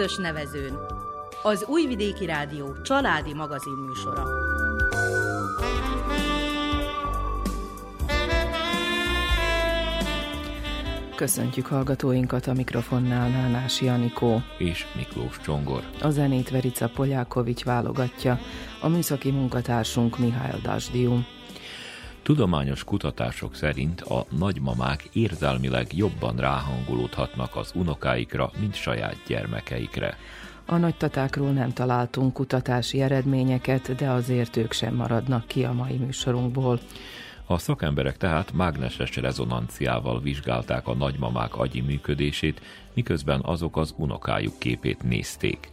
közös nevezőn. Az Újvidéki Rádió családi magazin műsora. Köszöntjük hallgatóinkat a mikrofonnál Nánás Janikó és Miklós Csongor. A zenét Verica Polyákovics válogatja, a műszaki munkatársunk Mihály Dasdium. Tudományos kutatások szerint a nagymamák érzelmileg jobban ráhangolódhatnak az unokáikra, mint saját gyermekeikre. A nagytatákról nem találtunk kutatási eredményeket, de azért ők sem maradnak ki a mai műsorunkból. A szakemberek tehát mágneses rezonanciával vizsgálták a nagymamák agyi működését, miközben azok az unokájuk képét nézték.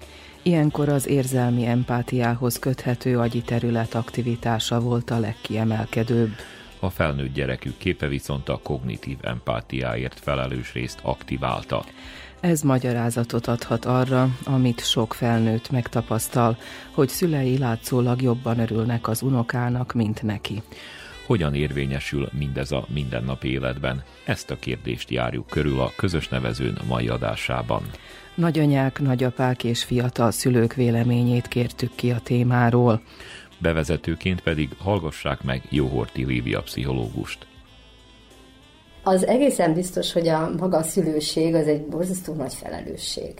Ilyenkor az érzelmi empátiához köthető agyi terület aktivitása volt a legkiemelkedőbb. A felnőtt gyerekük képe viszont a kognitív empátiáért felelős részt aktiválta. Ez magyarázatot adhat arra, amit sok felnőtt megtapasztal, hogy szülei látszólag jobban örülnek az unokának, mint neki. Hogyan érvényesül mindez a mindennapi életben? Ezt a kérdést járjuk körül a közös nevezőn mai adásában. Nagyanyák, nagyapák és fiatal szülők véleményét kértük ki a témáról. Bevezetőként pedig hallgassák meg Jóhorti Lívia pszichológust. Az egészen biztos, hogy a maga a szülőség az egy borzasztó nagy felelősség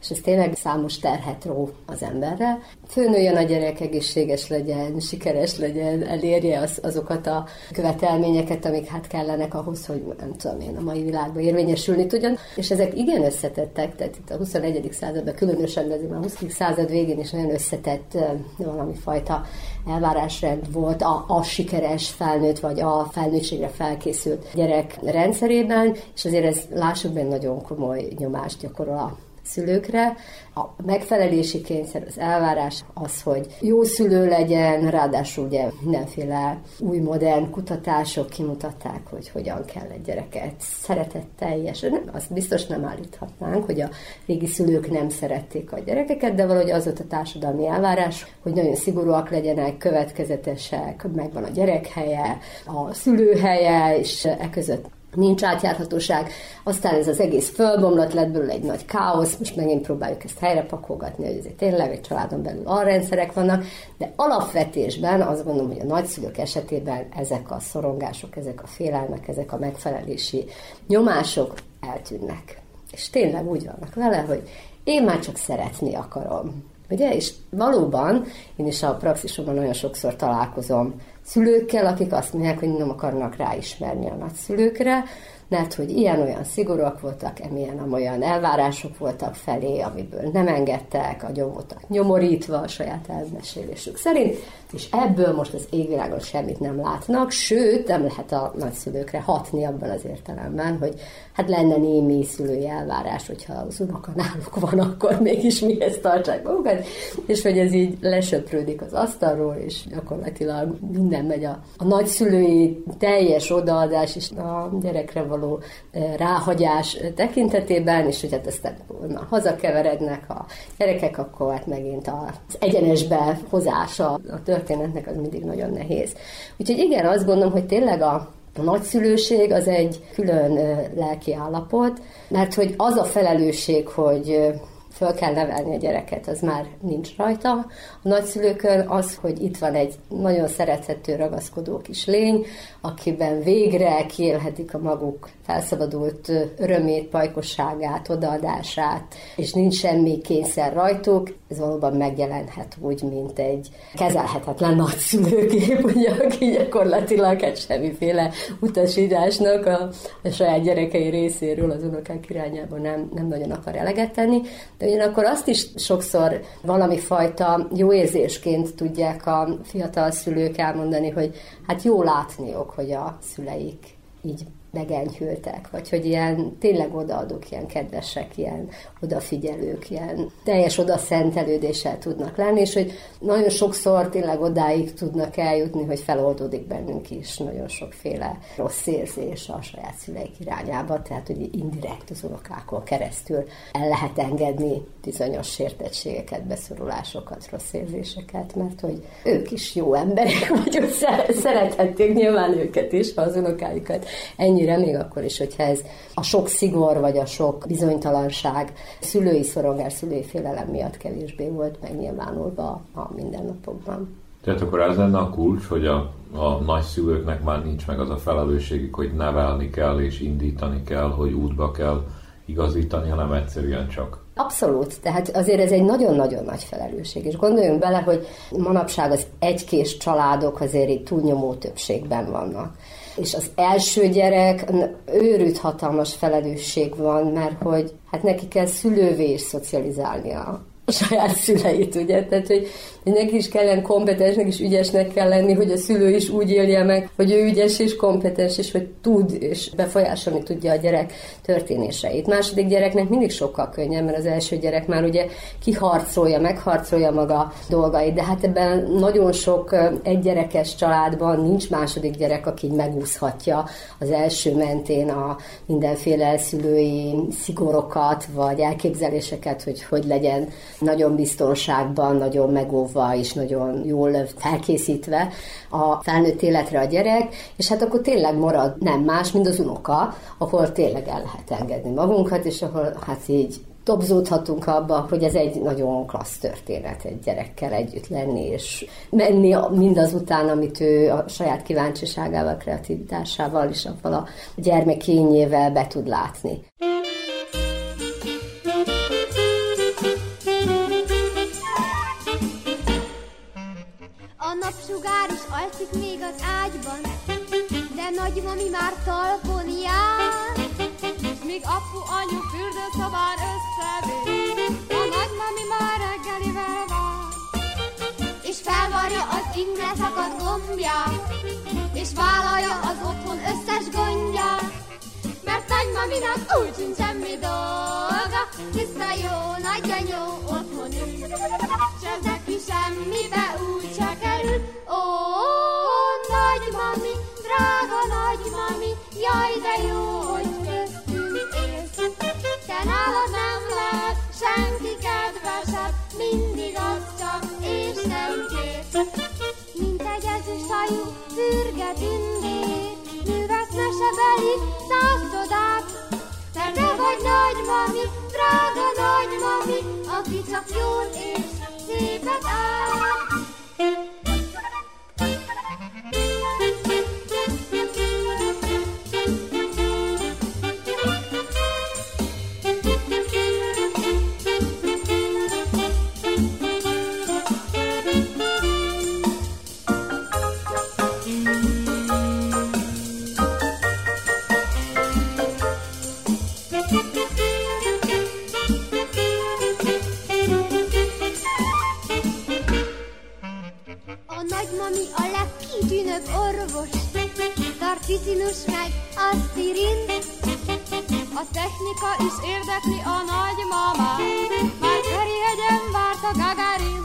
és ez tényleg számos terhet ró az emberre. Főnőjön a gyerek, egészséges legyen, sikeres legyen, elérje az, azokat a követelményeket, amik hát kellenek ahhoz, hogy nem tudom én, a mai világban érvényesülni tudjon. És ezek igen összetettek, tehát itt a 21. században különösen, de azért már a 20. század végén is nagyon összetett valami fajta elvárásrend volt a, a sikeres felnőtt, vagy a felnőttségre felkészült gyerek rendszerében, és azért ez lássuk benne nagyon komoly nyomást gyakorol a szülőkre. A megfelelési kényszer, az elvárás az, hogy jó szülő legyen, ráadásul ugye mindenféle új modern kutatások kimutatták, hogy hogyan kell egy gyereket szeretetteljes. Azt biztos nem állíthatnánk, hogy a régi szülők nem szerették a gyerekeket, de valahogy az volt a társadalmi elvárás, hogy nagyon szigorúak legyenek, következetesek, megvan a gyerekhelye, a szülőhelye, és e között nincs átjárhatóság, aztán ez az egész fölbomlott, lett belőle egy nagy káosz, most megint próbáljuk ezt helyre pakolgatni, hogy ezért tényleg egy családon belül alrendszerek vannak, de alapvetésben azt gondolom, hogy a nagyszülők esetében ezek a szorongások, ezek a félelmek, ezek a megfelelési nyomások eltűnnek. És tényleg úgy vannak vele, hogy én már csak szeretni akarom. Ugye? És valóban, én is a praxisomban nagyon sokszor találkozom szülőkkel, akik azt mondják, hogy nem akarnak ráismerni a nagyszülőkre, mert hogy ilyen-olyan szigorúak voltak, emilyen-amolyan elvárások voltak felé, amiből nem engedtek, a voltak nyomorítva a saját elmesélésük szerint, és ebből most az égvilágon semmit nem látnak, sőt, nem lehet a nagyszülőkre hatni abban az értelemben, hogy hát lenne némi szülői elvárás, hogyha az unoka náluk van, akkor mégis mihez tartsák magukat, és hogy ez így lesöprődik az asztalról, és gyakorlatilag minden megy a, a nagyszülői teljes odaadás és a gyerekre való eh, ráhagyás tekintetében, és hogy hát aztán onnan hazakeverednek a gyerekek, akkor hát megint az egyenesbe hozása a történetnek az mindig nagyon nehéz. Úgyhogy igen, azt gondolom, hogy tényleg a a nagyszülőség az egy külön lelki állapot, mert hogy az a felelősség, hogy föl kell nevelni a gyereket, az már nincs rajta. A nagyszülőkön az, hogy itt van egy nagyon szerethető, ragaszkodó kis lény, akiben végre kiélhetik a maguk felszabadult örömét, pajkosságát, odaadását, és nincs semmi kényszer rajtuk, ez valóban megjelenhet úgy, mint egy kezelhetetlen nagyszülőgép, ugye, aki gyakorlatilag hát semmiféle utasításnak a, a saját gyerekei részéről az unokák irányába nem, nem nagyon akar eleget tenni, de ugyanakkor azt is sokszor valami fajta jó érzésként tudják a fiatal szülők elmondani, hogy hát jó látniok, hogy a szüleik így megenyhültek, vagy hogy ilyen tényleg odaadók, ilyen kedvesek, ilyen odafigyelők, ilyen teljes odaszentelődéssel tudnak lenni, és hogy nagyon sokszor tényleg odáig tudnak eljutni, hogy feloldódik bennünk is nagyon sokféle rossz érzés a saját szüleik irányába, tehát hogy indirekt az unokákon keresztül el lehet engedni bizonyos sértettségeket, beszorulásokat, rossz érzéseket, mert hogy ők is jó emberek, vagy szerethették nyilván őket is, ha az unokájukat ennyi könnyűre, még akkor is, hogyha ez a sok szigor, vagy a sok bizonytalanság szülői szorongás, szülői félelem miatt kevésbé volt megnyilvánulva a mindennapokban. Tehát akkor ez lenne a kulcs, hogy a, a nagyszülőknek már nincs meg az a felelősségük, hogy nevelni kell és indítani kell, hogy útba kell igazítani, hanem egyszerűen csak Abszolút, tehát azért ez egy nagyon-nagyon nagy felelősség, és gondoljunk bele, hogy manapság az egykés családok azért itt túlnyomó többségben vannak. És az első gyerek, őrült hatalmas felelősség van, mert hogy hát neki kell szülővé is szocializálnia a saját szüleit, ugye? Tehát, hogy, neki is kellene kompetensnek és ügyesnek kell lenni, hogy a szülő is úgy élje meg, hogy ő ügyes és kompetens, és hogy tud és befolyásolni tudja a gyerek történéseit. Második gyereknek mindig sokkal könnyebb, mert az első gyerek már ugye kiharcolja, megharcolja maga dolgait, de hát ebben nagyon sok egygyerekes családban nincs második gyerek, aki megúszhatja az első mentén a mindenféle szülői szigorokat, vagy elképzeléseket, hogy hogy legyen nagyon biztonságban, nagyon megóvva és nagyon jól felkészítve a felnőtt életre a gyerek, és hát akkor tényleg marad nem más, mint az unoka, ahol tényleg el lehet engedni magunkat, és ahol hát így dobzódhatunk abba, hogy ez egy nagyon klassz történet, egy gyerekkel együtt lenni, és menni mindazután, amit ő a saját kíváncsiságával, kreativitásával és avval a gyermekényével be tud látni. Napsugár is alszik még az ágyban, de nagymami már talpon jár. Míg apu anyu fürdőszobán összevér, a nagymami már reggelivel vár. És felvarja az ingle szakadt gombját, és vállalja az otthon összes gondját. Mert nagymaminak úgy sincs semmi dolga, hisz a jó nagyanyó otthon ül. Semmibe úgy se kerül, ó, nagymami, drága nagymami, jaj de jó, hogy köztünk élsz. Te nálad nem lehet senki kedvesebb, mindig az csak és nem. Mint egy ezüsthajú, fürge tündér, művesz mesebeli száz csodát. Mert te vagy nagymami, drága nagymami, aki csak jót és szépet át. Narcisinus meg aspirin. A technika is érdekli a nagymamát, már körjegyen várt a Gagarin.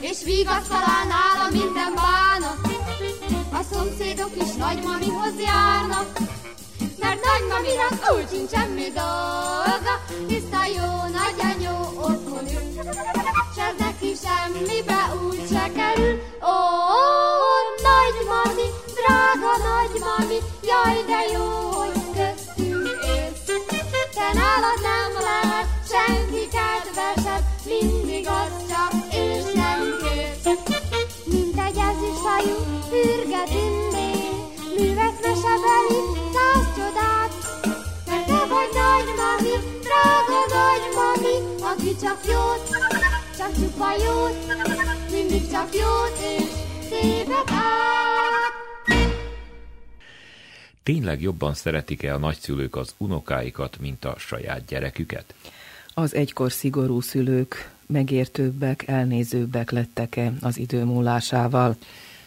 És vigasz talán nála minden bánat, a szomszédok is nagymamihoz járnak. Mert nagymaminak úgy sincs semmi dolga, hisz jó nagyanyó otthon ül. S neki semmibe úgy jó, hogy köztünk élsz. Te nálad nem lehet senki kedvesebb, mindig az csak és nem kész. Mint egy ezüsthajú, fürge tündér, művek mesebeli száz csodát. Mert te vagy nagymami, drága nagymami, aki csak jót, csak csupa jót, mindig csak jót és szépet át. Tényleg jobban szeretik-e a nagyszülők az unokáikat, mint a saját gyereküket? Az egykor szigorú szülők megértőbbek, elnézőbbek lettek-e az idő múlásával?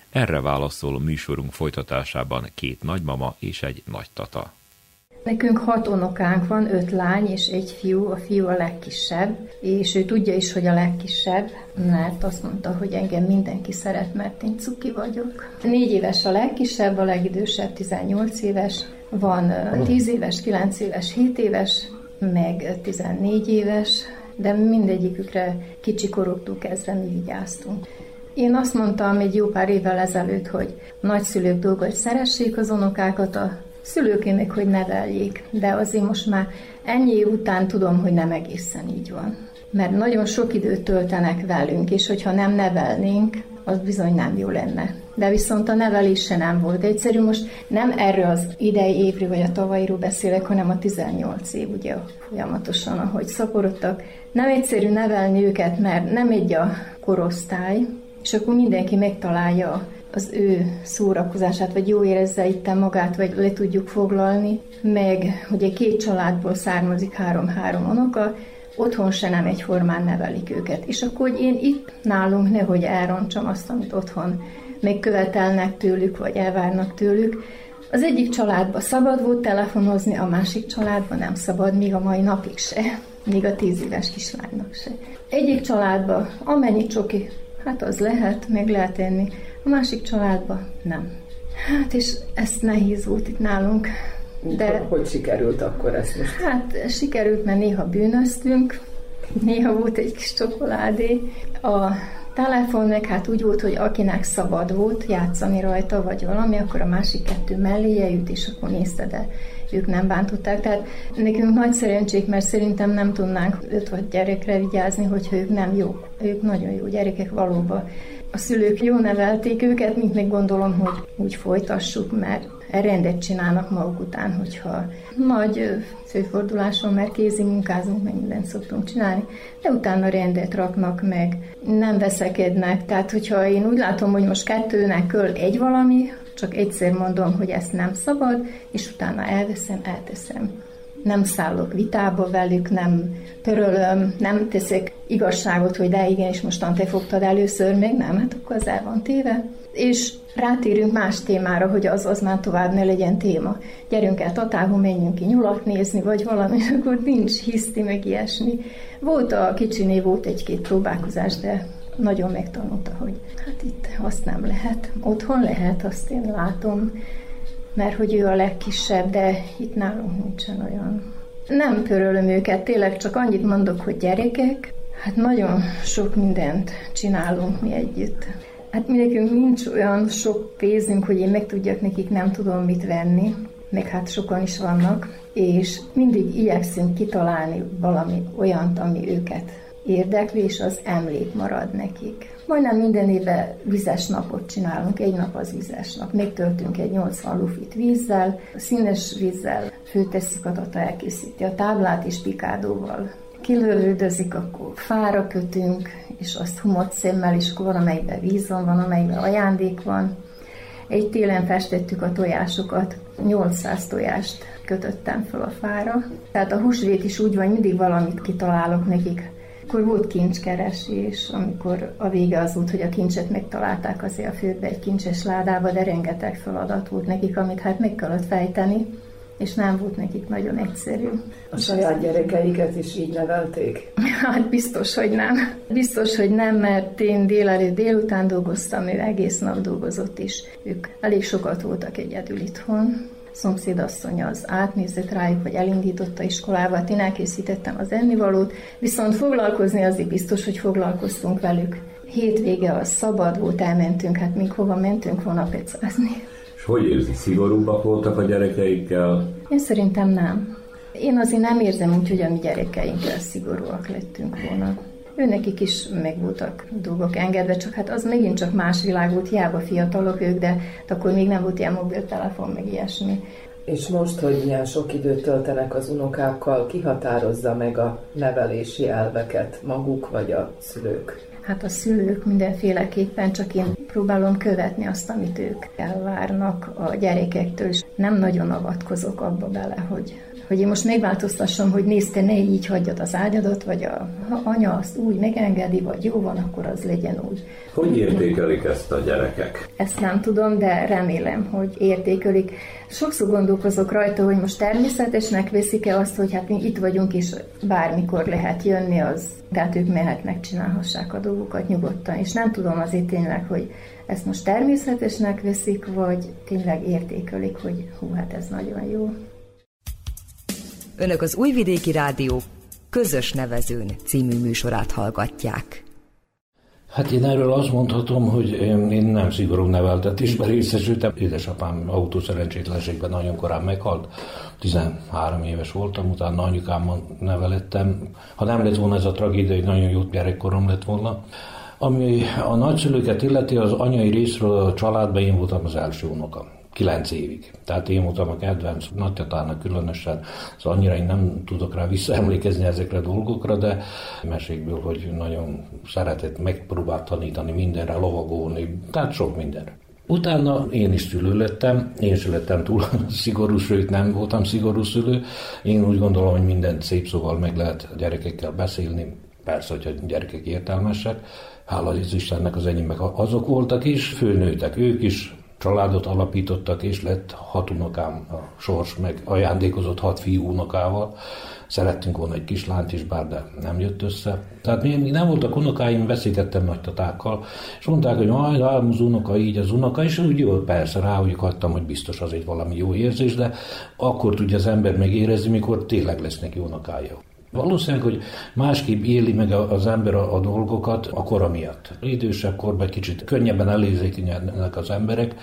Erre válaszol műsorunk folytatásában két nagymama és egy nagytata. Nekünk hat unokánk van, öt lány és egy fiú, a fiú a legkisebb, és ő tudja is, hogy a legkisebb, mert azt mondta, hogy engem mindenki szeret, mert én cuki vagyok. Négy éves a legkisebb, a legidősebb 18 éves, van 10 éves, 9 éves, 7 éves, meg 14 éves, de mindegyikükre kicsi koroktól kezdve mi vigyáztunk. Én azt mondtam egy jó pár évvel ezelőtt, hogy nagyszülők dolga, hogy szeressék az unokákat, a szülőkének, hogy neveljék, de azért most már ennyi után tudom, hogy nem egészen így van. Mert nagyon sok időt töltenek velünk, és hogyha nem nevelnénk, az bizony nem jó lenne. De viszont a nevelés se nem volt egyszerű. Most nem erről az idei évről vagy a tavalyiról beszélek, hanem a 18 év, ugye folyamatosan, ahogy szaporodtak. Nem egyszerű nevelni őket, mert nem egy a korosztály, és akkor mindenki megtalálja az ő szórakozását, vagy jó érezze itt magát, vagy le tudjuk foglalni, meg ugye két családból származik három-három onoka, otthon se nem egyformán nevelik őket. És akkor, hogy én itt nálunk nehogy elrontsam azt, amit otthon megkövetelnek tőlük, vagy elvárnak tőlük. Az egyik családban szabad volt telefonozni, a másik családban nem szabad, még a mai napig se, még a tíz éves kislánynak se. Egyik családban amennyi csoki, hát az lehet, meg lehet enni, a másik családban nem. Hát és ezt nehéz volt itt nálunk. De hogy sikerült akkor ezt most? Hát sikerült, mert néha bűnöztünk, néha volt egy kis csokoládé. A telefon meg hát úgy volt, hogy akinek szabad volt játszani rajta, vagy valami, akkor a másik kettő melléje jut, és akkor nézte, de ők nem bántották. Tehát nekünk nagy szerencsék, mert szerintem nem tudnánk öt vagy gyerekre vigyázni, hogyha ők nem jók. Ők nagyon jó gyerekek valóban. A szülők jó nevelték őket, mint még gondolom, hogy úgy folytassuk, mert rendet csinálnak maguk után, hogyha nagy főforduláson, mert kézi munkázunk, meg mindent szoktunk csinálni, de utána rendet raknak meg, nem veszekednek, tehát hogyha én úgy látom, hogy most kettőnek köl egy valami, csak egyszer mondom, hogy ezt nem szabad, és utána elveszem, elteszem. Nem szállok vitába velük, nem törölöm, nem teszek igazságot, hogy de igen, és mostan te fogtad először, még nem, hát akkor az el van téve. És rátérünk más témára, hogy az, az már tovább ne legyen téma. Gyerünk el Tatáhu, menjünk ki nyulat nézni, vagy valami, és akkor nincs hiszti, meg ilyesmi. Volt a kicsiné, volt egy-két próbálkozás, de nagyon megtanulta, hogy hát itt azt nem lehet. Otthon lehet, azt én látom, mert hogy ő a legkisebb, de itt nálunk nincsen olyan. Nem pörölöm őket, tényleg csak annyit mondok, hogy gyerekek, hát nagyon sok mindent csinálunk mi együtt. Hát mi nekünk nincs olyan sok pénzünk, hogy én meg tudjak nekik, nem tudom mit venni, meg hát sokan is vannak, és mindig igyekszünk kitalálni valami olyant, ami őket érdekli, és az emlék marad nekik. Majdnem minden évben vizes napot csinálunk, egy nap az vizes nap. Megtöltünk egy 80 lufit vízzel, színes vízzel főtesszük a tata, elkészíti a táblát és pikádóval. Kilövődözik, akkor fára kötünk, és azt humott szemmel, és akkor van, amelyben víz van, van, amelyben ajándék van. Egy télen festettük a tojásokat, 800 tojást kötöttem fel a fára. Tehát a húsvét is úgy van, mindig valamit kitalálok nekik. Akkor volt kincskeresés, amikor a vége az volt, hogy a kincset megtalálták azért a földbe egy kincses ládába, de rengeteg feladat volt nekik, amit hát meg kellett fejteni és nem volt nekik nagyon egyszerű. A saját gyerekeiket is így nevelték? Hát biztos, hogy nem. Biztos, hogy nem, mert én délelőtt délután dolgoztam, ő egész nap dolgozott is. Ők elég sokat voltak egyedül itthon, szomszédasszonya az átnézett rájuk, vagy elindította iskolába, hát én elkészítettem az ennivalót, viszont foglalkozni azért biztos, hogy foglalkoztunk velük. Hétvége az szabad volt, elmentünk, hát mink hova mentünk volna pecázni. És hogy érzi, szigorúbbak voltak a gyerekeikkel? Én szerintem nem. Én azért nem érzem úgy, hogy a mi gyerekeinkkel szigorúak lettünk volna. Őnekik is meg voltak dolgok engedve, csak hát az megint csak más világ volt, hiába fiatalok ők, de akkor még nem volt ilyen mobiltelefon, meg ilyesmi. És most, hogy ilyen sok időt töltenek az unokákkal, kihatározza meg a nevelési elveket, maguk vagy a szülők? Hát a szülők mindenféleképpen, csak én próbálom követni azt, amit ők elvárnak a gyerekektől, és nem nagyon avatkozok abba bele, hogy hogy én most megváltoztassam, hogy nézte, ne így hagyjad az ágyadat, vagy a, ha anya azt úgy megengedi, vagy jó van, akkor az legyen úgy. Hogy értékelik ezt a gyerekek? Ezt nem tudom, de remélem, hogy értékelik. Sokszor gondolkozok rajta, hogy most természetesnek veszik-e azt, hogy hát mi itt vagyunk, és bármikor lehet jönni, az, tehát ők mehetnek, csinálhassák a dolgokat nyugodtan. És nem tudom azért tényleg, hogy ezt most természetesnek veszik, vagy tényleg értékelik, hogy hú, hát ez nagyon jó. Önök az Újvidéki Rádió közös nevezőn című műsorát hallgatják. Hát én erről azt mondhatom, hogy én, nem szigorú neveltetésben részesültem. Édesapám autószerencsétlenségben nagyon korán meghalt. 13 éves voltam, utána anyukámmal nevelettem. Ha nem lett volna ez a tragédia, egy nagyon jó gyerekkorom lett volna. Ami a nagyszülőket illeti, az anyai részről a családban én voltam az első unoka kilenc évig. Tehát én voltam a kedvenc nagytatának különösen, szóval annyira én nem tudok rá visszaemlékezni ezekre a dolgokra, de mesékből, hogy nagyon szeretett megpróbált tanítani mindenre, lovagolni, tehát sok mindenre. Utána én is szülő lettem, én sem lettem túl szigorú, sőt nem voltam szigorú szülő. Én úgy gondolom, hogy mindent szép szóval meg lehet a gyerekekkel beszélni, persze, hogyha gyerekek értelmesek. Hála az Istennek az enyémek azok voltak is, főnőtek ők is, családot alapítottak, és lett hat unokám, a sors meg ajándékozott hat fiú unokával. Szerettünk volna egy kislányt is, bár de nem jött össze. Tehát mi nem voltak unokáim, beszélgettem nagytatákkal, és mondták, hogy majd az unoka így, az unoka, és úgy jó, persze rájuk adtam, hogy biztos az egy valami jó érzés, de akkor tudja az ember megérezni, mikor tényleg lesz neki unokája. Valószínűleg, hogy másképp éli meg az ember a, a dolgokat a kora miatt. Idősebb korban kicsit könnyebben elérzékenyednek az emberek,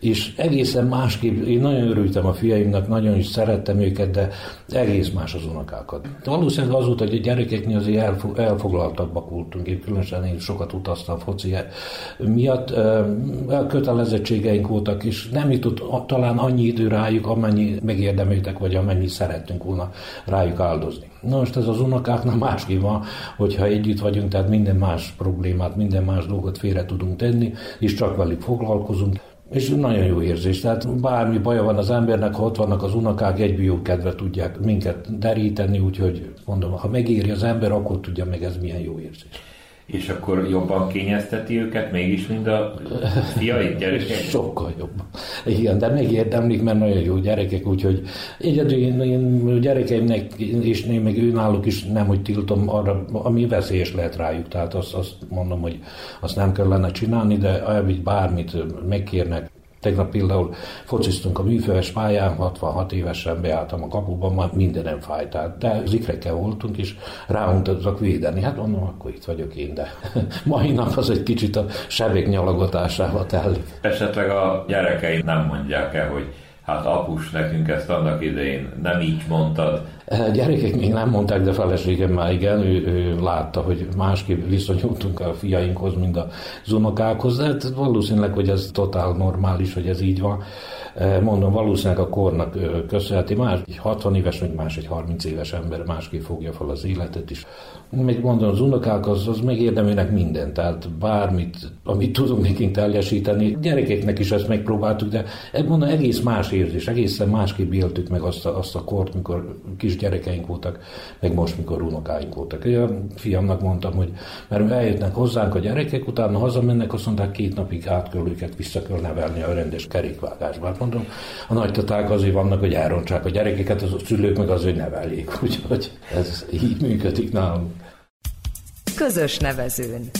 és egészen másképp, én nagyon örültem a fiaimnak, nagyon is szerettem őket, de egész más az unokákat. Valószínűleg az volt, hogy a gyerekeknél azért elfoglaltabbak voltunk, én különösen én sokat utaztam foci miatt, kötelezettségeink voltak, és nem jutott talán annyi idő rájuk, amennyi megérdemeltek, vagy amennyi szerettünk volna rájuk áldozni. Na most ez az unokáknak másképp van, hogyha együtt vagyunk, tehát minden más problémát, minden más dolgot félre tudunk tenni, és csak velük foglalkozunk. És nagyon jó érzés. Tehát bármi baja van az embernek, ha ott vannak az unokák, egyből jó kedve tudják minket deríteni, úgyhogy mondom, ha megéri az ember, akkor tudja meg ez milyen jó érzés. És akkor jobban kényezteti őket mégis, mint a fiai gyerekek? Sokkal jobban. Igen, de megérdemlik, mert nagyon jó gyerekek, úgyhogy egyedül én, én gyerekeimnek, és én meg őnáluk is nem, hogy tiltom arra, ami veszélyes lehet rájuk. Tehát azt, azt mondom, hogy azt nem kellene csinálni, de elvitt bármit megkérnek, Tegnap például fociztunk a műfőves pályán, 66 évesen beálltam a kapuban, már mindenem fájt. Tehát, de zikrekkel voltunk, és rámutattak védeni. Hát mondom, akkor itt vagyok én, de mai nap az egy kicsit a sebek nyalogatásával telik. Esetleg a gyerekeim nem mondják el, hogy hát apus, nekünk ezt annak idején nem így mondtad. A gyerekek még nem mondták, de feleségem már igen, ő, ő látta, hogy másképp viszonyultunk a fiainkhoz, mint a unokákhoz, de hát valószínűleg, hogy ez totál normális, hogy ez így van. Mondom, valószínűleg a kornak köszönheti, más egy 60 éves, vagy más egy 30 éves ember másképp fogja fel az életet is. Még mondom, az unokák az, az megérdemelnek mindent, tehát bármit, amit tudunk nekünk teljesíteni. Gyerekeknek is ezt megpróbáltuk, de mondom, egész más érzés, egészen másképp éltük meg azt a, azt a kort, mikor kis gyerekeink voltak, meg most, mikor unokáink voltak. Én a fiamnak mondtam, hogy mert eljutnak hozzánk a gyerekek, utána hazamennek, azt mondták, két napig át kell őket vissza kell nevelni a rendes kerékvágásba. Mondom, a nagytaták azért vannak, hogy elrontsák a gyerekeket, az a szülők meg azért neveljék. Úgyhogy ez így működik nálunk. Közös nevezőn.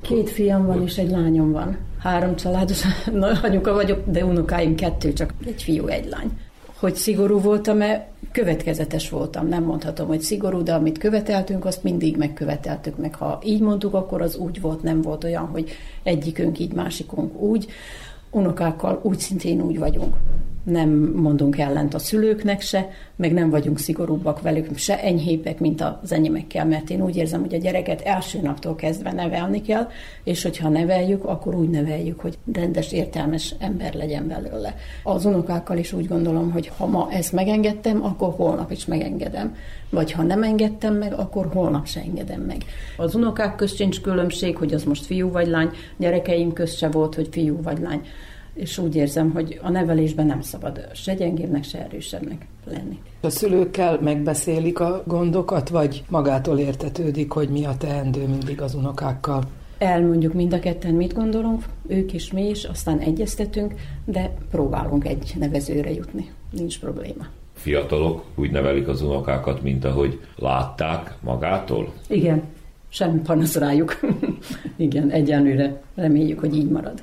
Két fiam van és egy lányom van. Három családos anyuka vagyok, de unokáim kettő, csak egy fiú, egy lány. Hogy szigorú voltam-e? Következetes voltam. Nem mondhatom, hogy szigorú, de amit követeltünk, azt mindig megköveteltük meg. Ha így mondtuk, akkor az úgy volt, nem volt olyan, hogy egyikünk így, másikunk úgy unokákkal úgy szintén úgy vagyunk. Nem mondunk ellent a szülőknek se, meg nem vagyunk szigorúbbak velük, se enyhébbek, mint az enyémekkel, mert én úgy érzem, hogy a gyereket első naptól kezdve nevelni kell, és hogyha neveljük, akkor úgy neveljük, hogy rendes, értelmes ember legyen belőle. Az unokákkal is úgy gondolom, hogy ha ma ezt megengedtem, akkor holnap is megengedem. Vagy ha nem engedtem meg, akkor holnap se engedem meg. Az unokák közt sincs különbség, hogy az most fiú vagy lány, gyerekeim közt se volt, hogy fiú vagy lány és úgy érzem, hogy a nevelésben nem szabad se gyengébbnek, se erősebbnek lenni. A szülőkkel megbeszélik a gondokat, vagy magától értetődik, hogy mi a teendő mindig az unokákkal? Elmondjuk mind a ketten, mit gondolunk, ők is, mi is, aztán egyeztetünk, de próbálunk egy nevezőre jutni. Nincs probléma. Fiatalok úgy nevelik az unokákat, mint ahogy látták magától? Igen, semmi panasz rájuk. Igen, egyenlőre reméljük, hogy így marad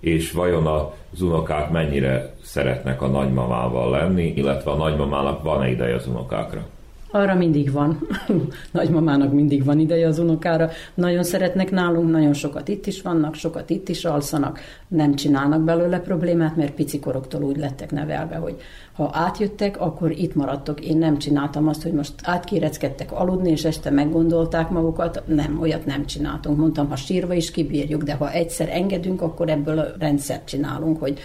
és vajon az unokák mennyire szeretnek a nagymamával lenni, illetve a nagymamának van-e ideje az unokákra? Arra mindig van. Nagymamának mindig van ideje az unokára. Nagyon szeretnek nálunk, nagyon sokat itt is vannak, sokat itt is alszanak. Nem csinálnak belőle problémát, mert picikoroktól úgy lettek nevelve, hogy ha átjöttek, akkor itt maradtok. Én nem csináltam azt, hogy most átkéreckedtek aludni, és este meggondolták magukat. Nem, olyat nem csináltunk. Mondtam, ha sírva is kibírjuk, de ha egyszer engedünk, akkor ebből a rendszert csinálunk, hogy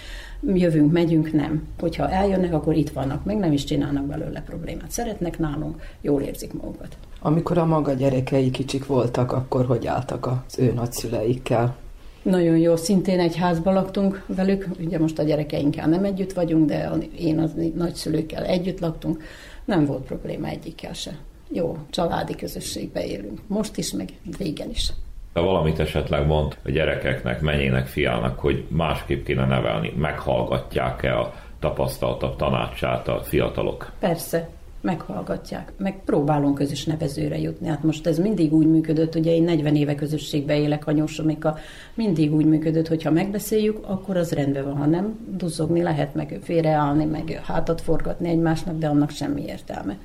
jövünk, megyünk, nem. Hogyha eljönnek, akkor itt vannak, meg nem is csinálnak belőle problémát. Szeretnek nálunk, jól érzik magukat. Amikor a maga gyerekei kicsik voltak, akkor hogy álltak az ő nagyszüleikkel? Nagyon jó, szintén egy házban laktunk velük, ugye most a gyerekeinkkel nem együtt vagyunk, de én az nagyszülőkkel együtt laktunk, nem volt probléma egyikkel se. Jó, családi közösségbe élünk. Most is, meg régen is. De valamit esetleg mond a gyerekeknek, menjének, fiának, hogy másképp kéne nevelni, meghallgatják-e a tapasztaltabb tanácsát a fiatalok? Persze, meghallgatják, meg próbálunk közös nevezőre jutni. Hát most ez mindig úgy működött, ugye én 40 éve közösségbe élek anyósomika, mindig úgy működött, hogy ha megbeszéljük, akkor az rendben van, ha nem, duzzogni lehet, meg félreállni, meg hátat forgatni egymásnak, de annak semmi értelme.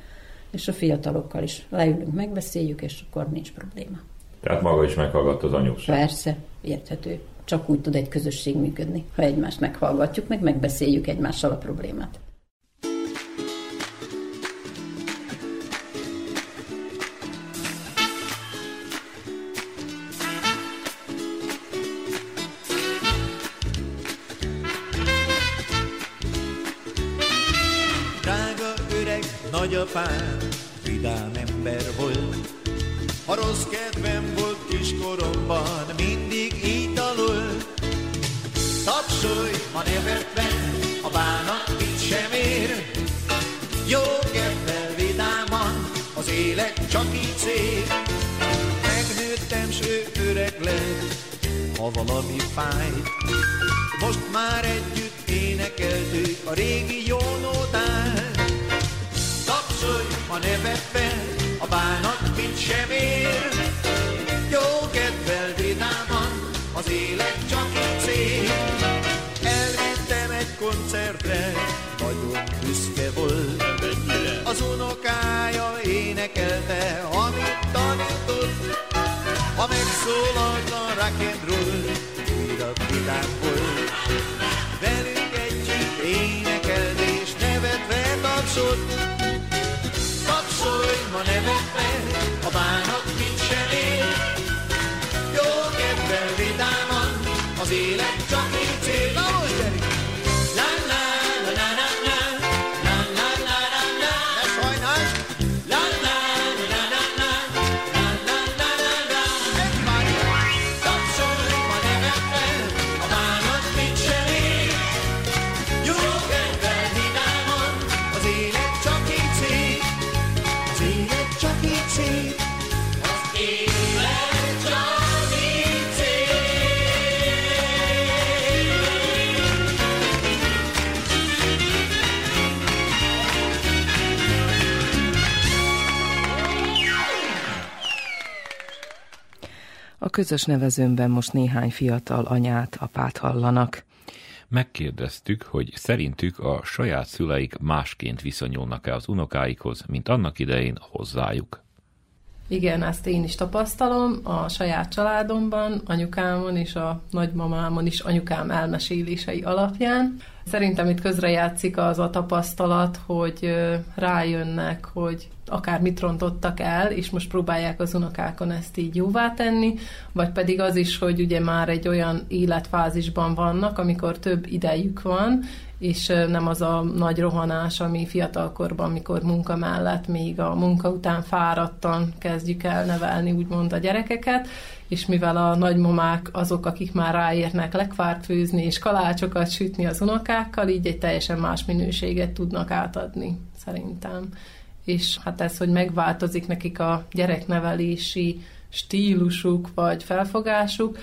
És a fiatalokkal is leülünk, megbeszéljük, és akkor nincs probléma. Tehát maga is meghallgatta az anyósát? Persze, érthető. Csak úgy tud egy közösség működni, ha egymást meghallgatjuk, meg megbeszéljük egymással a problémát. Drága öreg nagyapám, vidám ember volt, ha rossz kedvem volt kiskoromban, mindig italul. Tapsolj, ha nevetve, a bánat mit sem ér. Jó kedvel vidáman, az élet csak így szép. Megnőttem, s ő öreg lett, ha valami fáj. Most már együtt énekeltük a régi jó nótát. Tapsolj, ha nevetve, a bánat mit sem ér. Jó kedvel vidáman, az élet csak így szép. Elmentem egy koncertre, nagyon büszke volt. Az unokája énekelte, amit tanított. Ha megszólalt a rock and roll, újra vidám volt. Velünk együtt énekelt és nevetve tapsolt. Tapsolj, ma közös nevezőmben most néhány fiatal anyát, apát hallanak. Megkérdeztük, hogy szerintük a saját szüleik másként viszonyulnak-e az unokáikhoz, mint annak idején hozzájuk. Igen, ezt én is tapasztalom a saját családomban, anyukámon és a nagymamámon is anyukám elmesélései alapján. Szerintem itt közrejátszik az a tapasztalat, hogy rájönnek, hogy akár mit rontottak el, és most próbálják az unokákon ezt így jóvá tenni, vagy pedig az is, hogy ugye már egy olyan életfázisban vannak, amikor több idejük van, és nem az a nagy rohanás, ami fiatalkorban, mikor munka mellett még a munka után fáradtan kezdjük el nevelni úgymond a gyerekeket, és mivel a nagymamák azok, akik már ráérnek lekvárt főzni és kalácsokat sütni az unokákkal, így egy teljesen más minőséget tudnak átadni, szerintem. És hát ez, hogy megváltozik nekik a gyereknevelési stílusuk vagy felfogásuk,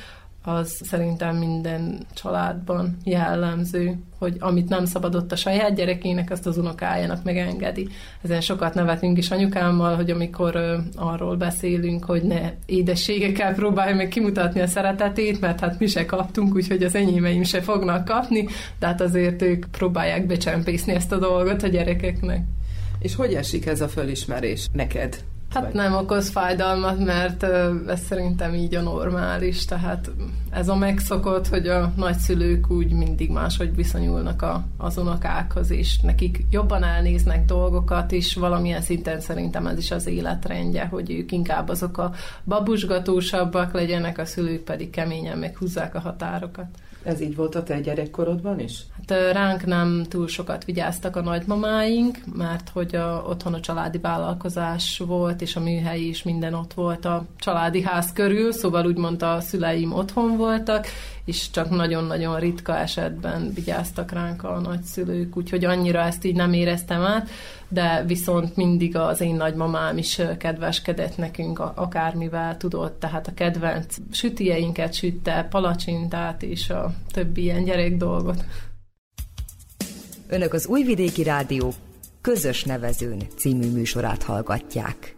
az szerintem minden családban jellemző, hogy amit nem szabadott a saját gyerekének, azt az unokájának megengedi. Ezen sokat nevetünk is anyukámmal, hogy amikor ö, arról beszélünk, hogy ne édességekkel próbálja meg kimutatni a szeretetét, mert hát mi se kaptunk, úgyhogy az enyémeim se fognak kapni, de hát azért ők próbálják becsempészni ezt a dolgot a gyerekeknek. És hogy esik ez a fölismerés neked? Hát nem okoz fájdalmat, mert ez szerintem így a normális, tehát ez a megszokott, hogy a nagyszülők úgy mindig máshogy viszonyulnak a, az unokákhoz, és nekik jobban elnéznek dolgokat, és valamilyen szinten szerintem ez is az életrendje, hogy ők inkább azok a babusgatósabbak legyenek, a szülők pedig keményen meghúzzák a határokat. Ez így volt a te gyerekkorodban is? Hát ránk nem túl sokat vigyáztak a nagymamáink, mert hogy a, otthon a családi vállalkozás volt, és a műhely is minden ott volt a családi ház körül, szóval úgymond a szüleim otthon voltak, és csak nagyon-nagyon ritka esetben vigyáztak ránk a nagyszülők, úgyhogy annyira ezt így nem éreztem át, de viszont mindig az én nagymamám is kedveskedett nekünk akármivel tudott, tehát a kedvenc sütieinket sütte, palacsintát és a többi ilyen gyerek dolgot. Önök az Újvidéki Rádió közös nevezőn című műsorát hallgatják.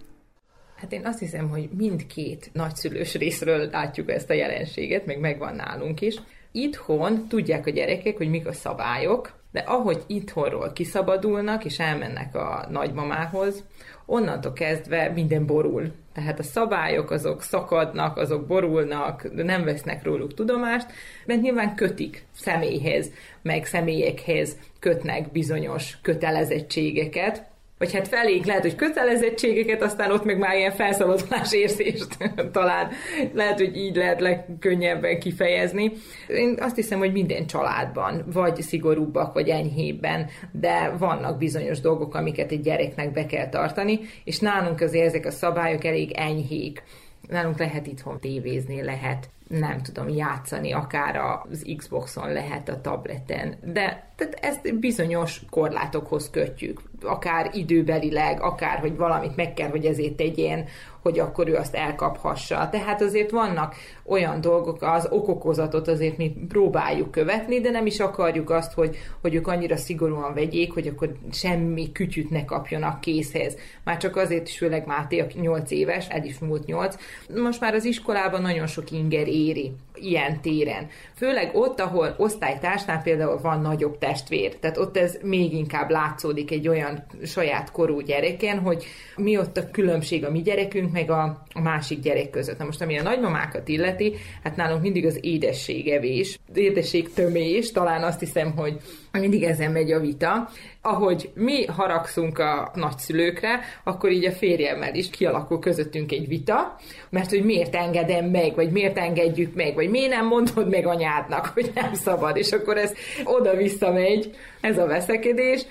Hát én azt hiszem, hogy mindkét nagyszülős részről látjuk ezt a jelenséget, meg megvan nálunk is. Itthon tudják a gyerekek, hogy mik a szabályok, de ahogy itthonról kiszabadulnak és elmennek a nagymamához, onnantól kezdve minden borul. Tehát a szabályok azok szakadnak, azok borulnak, de nem vesznek róluk tudomást, mert nyilván kötik személyhez, meg személyekhez kötnek bizonyos kötelezettségeket, vagy hát felénk lehet, hogy kötelezettségeket, aztán ott meg már ilyen felszabadulás érzést talán lehet, hogy így lehet legkönnyebben kifejezni. Én azt hiszem, hogy minden családban vagy szigorúbbak, vagy enyhébben, de vannak bizonyos dolgok, amiket egy gyereknek be kell tartani, és nálunk azért ezek a szabályok elég enyhék. Nálunk lehet itthon tévézni, lehet nem tudom, játszani, akár az Xboxon lehet a tableten, de tehát ezt bizonyos korlátokhoz kötjük, akár időbelileg, akár, hogy valamit meg kell, hogy ezért tegyen, hogy akkor ő azt elkaphassa. Tehát azért vannak olyan dolgok, az okokozatot azért mi próbáljuk követni, de nem is akarjuk azt, hogy, hogy ők annyira szigorúan vegyék, hogy akkor semmi kütyüt ne kapjanak készhez. Már csak azért is, főleg Máté, aki 8 éves, el is múlt 8. Most már az iskolában nagyon sok inger éri ilyen téren. Főleg ott, ahol osztálytársnál például van nagyobb testvér. Tehát ott ez még inkább látszódik egy olyan saját korú gyereken, hogy mi ott a különbség a mi gyerekünk, meg a, a másik gyerek között. Na most, ami a nagymamákat illeti, hát nálunk mindig az édességevés, édesség tömés, talán azt hiszem, hogy mindig ezen megy a vita. Ahogy mi haragszunk a nagyszülőkre, akkor így a férjemmel is kialakul közöttünk egy vita, mert hogy miért engedem meg, vagy miért engedjük meg, vagy miért nem mondod meg anyádnak, hogy nem szabad, és akkor ez oda-vissza megy, ez a veszekedés,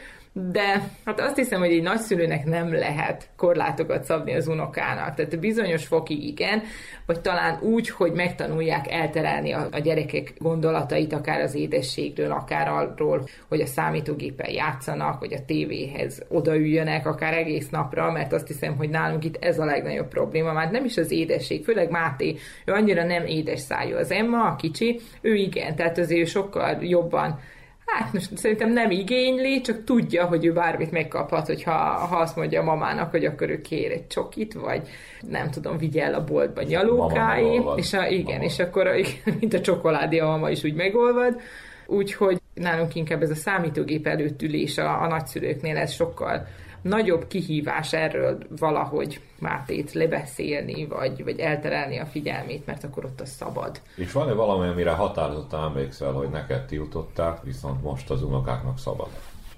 de hát azt hiszem, hogy egy nagyszülőnek nem lehet korlátokat szabni az unokának. Tehát bizonyos fokig igen, vagy talán úgy, hogy megtanulják elterelni a, a gyerekek gondolatait, akár az édességről, akár arról, hogy a számítógépen játszanak, vagy a tévéhez odaüljönek, akár egész napra, mert azt hiszem, hogy nálunk itt ez a legnagyobb probléma. Már nem is az édesség, főleg Máté, ő annyira nem édes szájú. Az Emma, a kicsi, ő igen, tehát azért sokkal jobban Hát most szerintem nem igényli, csak tudja, hogy ő bármit megkaphat, hogyha ha azt mondja a mamának, hogy akkor ő kér egy csokit, vagy nem tudom, vigye el a boltba nyalókáit, és a, igen, mama. és akkor mint a csokoládé a mama is úgy megolvad, úgyhogy nálunk inkább ez a számítógép előtt ülés a, a nagyszülőknél ez sokkal nagyobb kihívás erről valahogy Mátét lebeszélni, vagy, vagy elterelni a figyelmét, mert akkor ott a szabad. És van-e valami, amire határozottan emlékszel, hogy neked tiltották, viszont most az unokáknak szabad?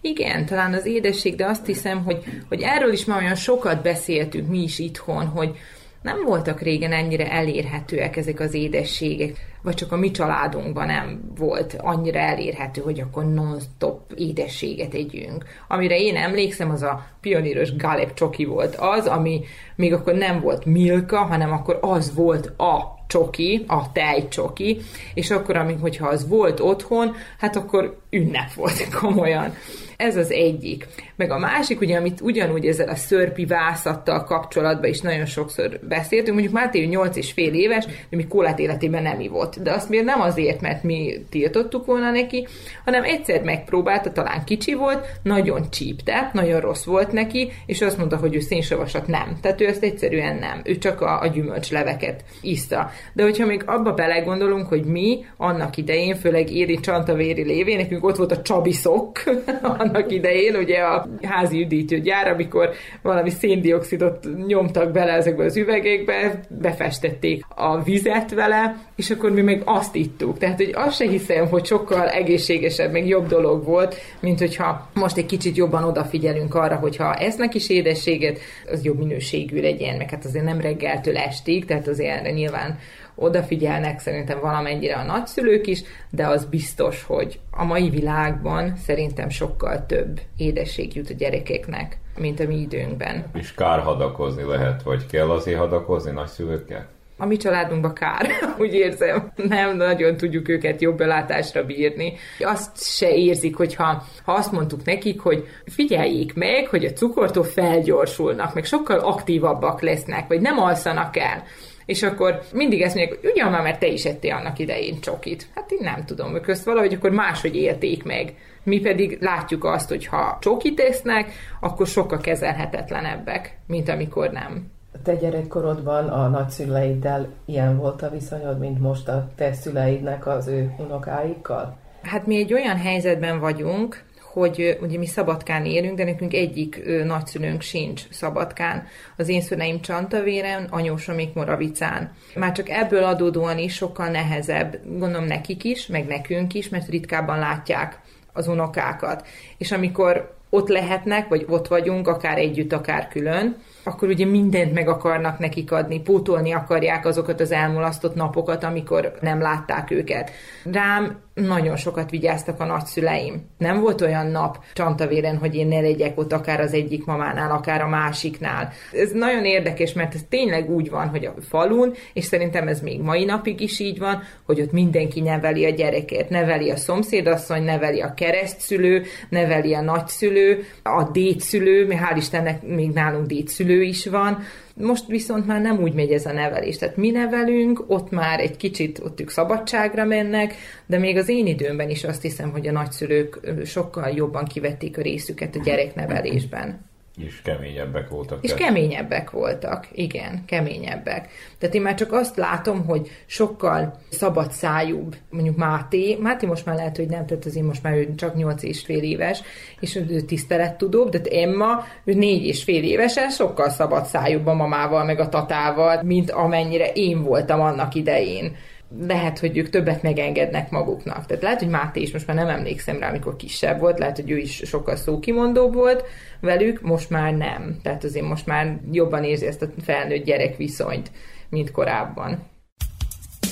Igen, talán az édesség, de azt hiszem, hogy, hogy erről is már olyan sokat beszéltünk mi is itthon, hogy nem voltak régen ennyire elérhetőek ezek az édességek vagy csak a mi családunkban nem volt annyira elérhető, hogy akkor non-stop édességet együnk. Amire én emlékszem, az a pioníros Galep csoki volt az, ami még akkor nem volt Milka, hanem akkor az volt a csoki, a tejcsoki, és akkor, amik, hogyha az volt otthon, hát akkor ünnep volt komolyan. Ez az egyik. Meg a másik, ugye, amit ugyanúgy ezzel a szörpi vászattal kapcsolatban is nagyon sokszor beszéltünk, mondjuk Máté 8 és fél éves, de mi kólát életében nem ivott. De azt miért nem azért, mert mi tiltottuk volna neki, hanem egyszer megpróbálta, talán kicsi volt, nagyon csípte, nagyon rossz volt neki, és azt mondta, hogy ő szénsavasat nem. Tehát ő ezt egyszerűen nem. Ő csak a, a gyümölcsleveket iszta. de hogyha még abba belegondolunk, hogy mi annak idején, főleg Éri Csantavéri lévén, nekünk ott volt a Csabiszok annak idején, ugye a házi üdítőgyár, amikor valami széndiokszidot nyomtak bele ezekbe az üvegekbe, befestették a vizet vele, és akkor mi még azt ittuk. Tehát, hogy azt se hiszem, hogy sokkal egészségesebb, meg jobb dolog volt, mint hogyha most egy kicsit jobban odafigyelünk arra, hogyha esznek is édességet, az jobb minőségű legyen, meg hát azért nem reggeltől estig, tehát azért nyilván odafigyelnek szerintem valamennyire a nagyszülők is, de az biztos, hogy a mai világban szerintem sokkal több édesség jut a gyerekeknek, mint a mi időnkben. És kár hadakozni lehet, vagy kell azért hadakozni nagyszülőkkel? a mi családunkban kár, úgy érzem. Nem nagyon tudjuk őket jobb belátásra bírni. Azt se érzik, hogyha ha azt mondtuk nekik, hogy figyeljék meg, hogy a cukortól felgyorsulnak, meg sokkal aktívabbak lesznek, vagy nem alszanak el és akkor mindig ezt mondják, hogy ugyan már, mert te is ettél annak idején csokit. Hát én nem tudom, hogy közt valahogy akkor máshogy élték meg. Mi pedig látjuk azt, hogy ha csokit esznek, akkor sokkal kezelhetetlenebbek, mint amikor nem. Te gyerekkorodban a nagyszüleiddel ilyen volt a viszonyod, mint most a te szüleidnek az ő unokáikkal? Hát mi egy olyan helyzetben vagyunk, hogy ugye mi Szabadkán élünk, de nekünk egyik ö, nagyszülőnk sincs Szabadkán. Az én szüleim Csantavéren, anyósomék Moravicán. Már csak ebből adódóan is sokkal nehezebb, gondolom nekik is, meg nekünk is, mert ritkábban látják az unokákat. És amikor ott lehetnek, vagy ott vagyunk, akár együtt, akár külön, akkor ugye mindent meg akarnak nekik adni, pótolni akarják azokat az elmulasztott napokat, amikor nem látták őket. Rám nagyon sokat vigyáztak a nagyszüleim. Nem volt olyan nap Csantavéren, hogy én ne legyek ott akár az egyik mamánál, akár a másiknál. Ez nagyon érdekes, mert ez tényleg úgy van, hogy a falun, és szerintem ez még mai napig is így van, hogy ott mindenki neveli a gyereket. Neveli a szomszédasszony, neveli a keresztszülő, neveli a nagyszülő, a dédszülő, mert hál' Istennek még nálunk dédszülő is van, most viszont már nem úgy megy ez a nevelés. Tehát mi nevelünk, ott már egy kicsit ott ők szabadságra mennek, de még az én időmben is azt hiszem, hogy a nagyszülők sokkal jobban kivették a részüket a gyereknevelésben. És keményebbek voltak. És keményebbek voltak, igen, keményebbek. Tehát én már csak azt látom, hogy sokkal szabad szájúbb, mondjuk Máté, Máté most már lehet, hogy nem, tehát azért most már ő csak 8 és fél éves, és ő tisztelettudóbb, de Emma, ő 4 és fél évesen sokkal szabad szájúbb a mamával, meg a tatával, mint amennyire én voltam annak idején lehet, hogy ők többet megengednek maguknak. Tehát lehet, hogy Máté is most már nem emlékszem rá, amikor kisebb volt, lehet, hogy ő is sokkal szókimondó volt velük, most már nem. Tehát azért most már jobban érzi ezt a felnőtt gyerek viszonyt, mint korábban.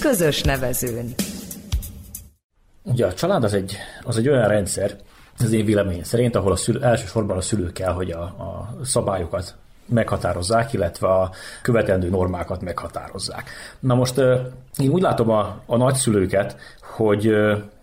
Közös nevezőn. Ugye a család az egy, az egy olyan rendszer, az én véleményem szerint, ahol a szülő, elsősorban a szülő kell, hogy a, a szabályokat meghatározzák, illetve a követendő normákat meghatározzák. Na most én úgy látom a, a nagyszülőket, hogy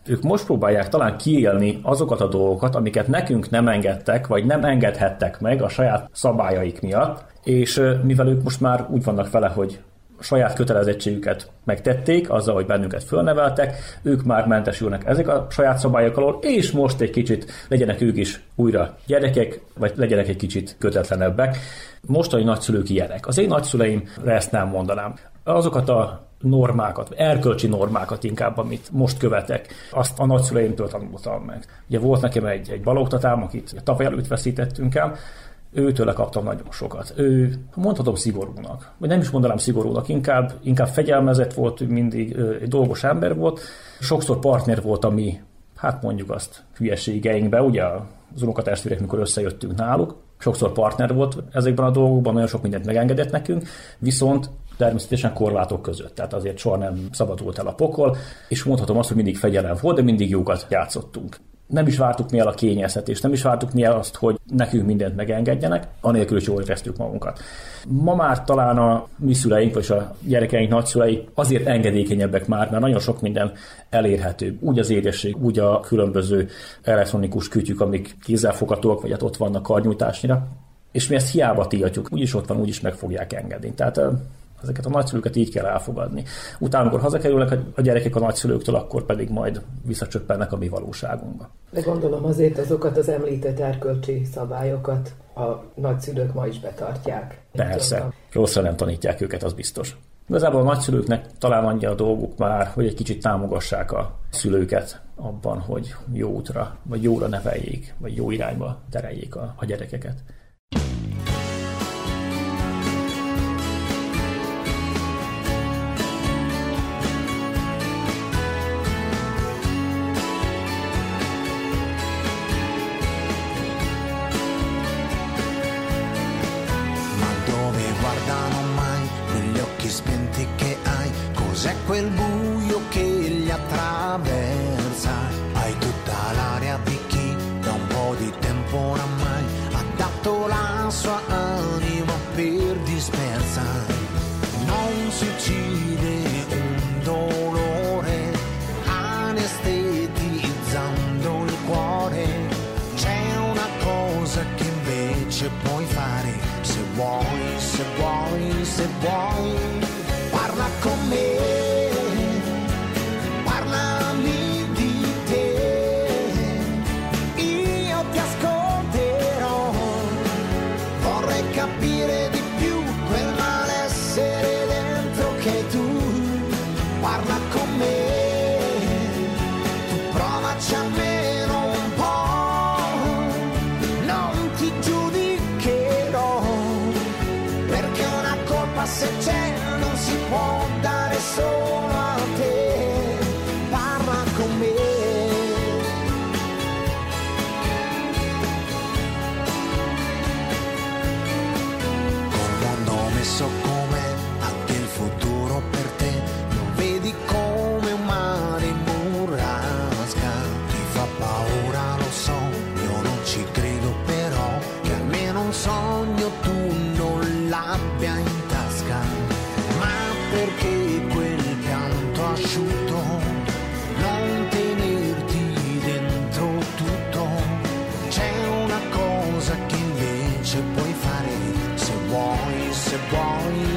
ők most próbálják talán kiélni azokat a dolgokat, amiket nekünk nem engedtek, vagy nem engedhettek meg a saját szabályaik miatt, és mivel ők most már úgy vannak vele, hogy saját kötelezettségüket megtették, azzal, hogy bennünket fölneveltek, ők már mentesülnek ezek a saját szabályok alól, és most egy kicsit legyenek ők is újra gyerekek, vagy legyenek egy kicsit kötetlenebbek. Mostani nagyszülők ilyenek. Az én nagyszüleimre ezt nem mondanám. Azokat a normákat, erkölcsi normákat inkább, amit most követek, azt a nagyszüleimtől tanultam meg. Ugye volt nekem egy, egy baloktatám, akit tavaly előtt veszítettünk el, őtőle kaptam nagyon sokat. Ő, mondhatom szigorúnak, vagy nem is mondanám szigorúnak, inkább, inkább fegyelmezett volt, mindig egy dolgos ember volt, sokszor partner volt a mi, hát mondjuk azt hülyeségeinkbe, ugye az unokatestvérek, mikor összejöttünk náluk, sokszor partner volt ezekben a dolgokban, nagyon sok mindent megengedett nekünk, viszont természetesen korlátok között. Tehát azért soha nem szabadult el a pokol, és mondhatom azt, hogy mindig fegyelem volt, de mindig jókat játszottunk nem is vártuk mi el a kényeztetést, nem is vártuk mi el azt, hogy nekünk mindent megengedjenek, anélkül is jól éreztük magunkat. Ma már talán a mi szüleink, vagy a gyerekeink nagyszüleik azért engedékenyebbek már, mert nagyon sok minden elérhető. Úgy az édesség, úgy a különböző elektronikus kütyük, amik kézzelfoghatóak, vagy hát ott vannak karnyújtásnyira. És mi ezt hiába tiltjuk, úgyis ott van, úgyis meg fogják engedni. Tehát ezeket a nagyszülőket így kell elfogadni. Utána, amikor hazakerülnek a gyerekek a nagyszülőktől, akkor pedig majd visszacsöppennek a mi valóságunkba. De gondolom azért azokat az említett erkölcsi szabályokat a nagyszülők ma is betartják. Persze, rosszra nem tanítják őket, az biztos. Igazából a nagyszülőknek talán annyi a dolguk már, hogy egy kicsit támogassák a szülőket abban, hogy jó útra, vagy jóra neveljék, vagy jó irányba tereljék a, a gyerekeket. eso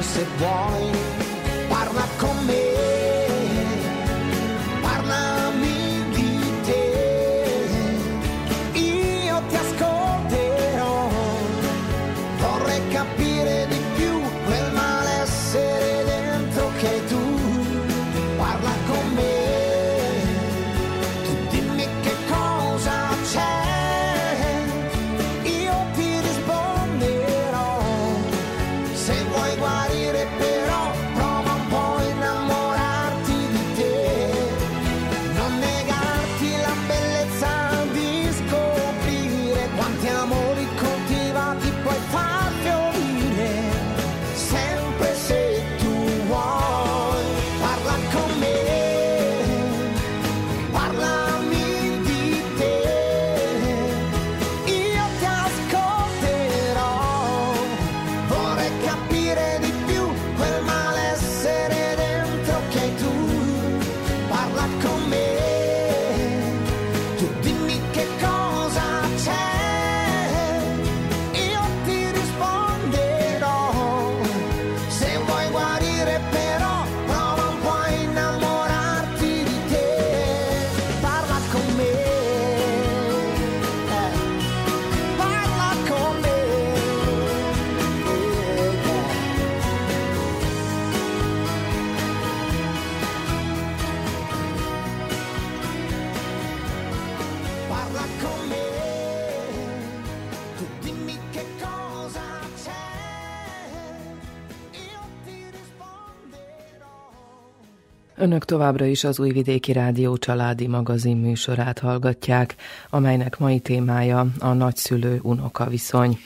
Said why? Önök továbbra is az Újvidéki Rádió családi magazin műsorát hallgatják, amelynek mai témája a nagyszülő-unoka viszony.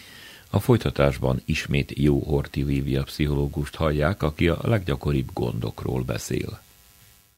A folytatásban ismét Jó Horti Lívia pszichológust hallják, aki a leggyakoribb gondokról beszél.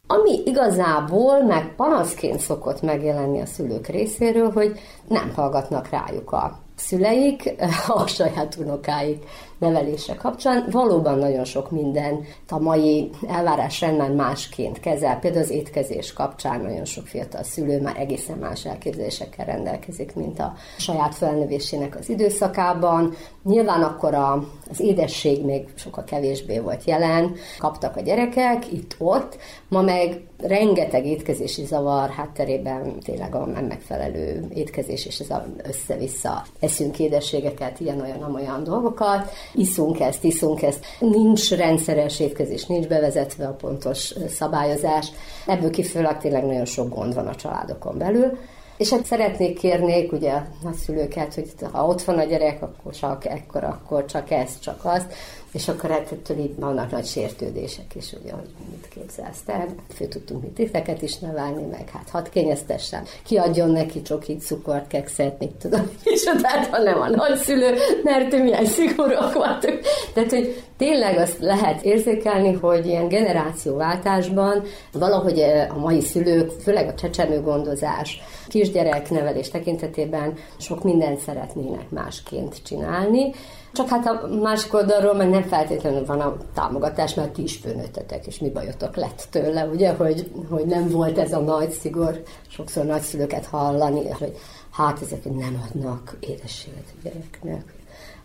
Ami igazából meg panaszként szokott megjelenni a szülők részéről, hogy nem hallgatnak rájuk a szüleik, a saját unokáik nevelése kapcsán. Valóban nagyon sok minden a mai elvárás elvárásrendben másként kezel. Például az étkezés kapcsán nagyon sok fiatal szülő már egészen más elképzelésekkel rendelkezik, mint a saját felnövésének az időszakában. Nyilván akkor a, az édesség még sokkal kevésbé volt jelen, kaptak a gyerekek itt-ott, ma meg rengeteg étkezési zavar hátterében tényleg a nem megfelelő étkezés, és ez a össze-vissza eszünk édességeket, ilyen-olyan-olyan dolgokat iszunk ezt, iszunk ezt. Nincs rendszeres étkezés, nincs bevezetve a pontos szabályozás. Ebből kifolyólag tényleg nagyon sok gond van a családokon belül. És hát szeretnék kérnék ugye a nagyszülőket, hogy ha ott van a gyerek, akkor csak ekkor, akkor csak ezt, csak azt, és akkor hát ettől így vannak nagy sértődések is, ugye, hogy mit képzelsz te. Fő tudtunk mi titeket is nevelni, meg hát hat kényeztessen, kiadjon neki csokit, cukort, kekszet, mit tudom, és tehát ha nem a nagyszülő, mert ő milyen szigorúak voltunk. Tehát, hogy tényleg azt lehet érzékelni, hogy ilyen generációváltásban valahogy a mai szülők, főleg a csecsemő gondozás, kisgyerek nevelés tekintetében sok mindent szeretnének másként csinálni, csak hát a másik oldalról meg nem feltétlenül van a támogatás, mert ti is főnőttetek, és mi bajotok lett tőle, ugye, hogy, hogy nem volt ez a nagy szigor, sokszor nagyszülőket hallani, hogy hát ezek nem adnak édességet a gyereknek.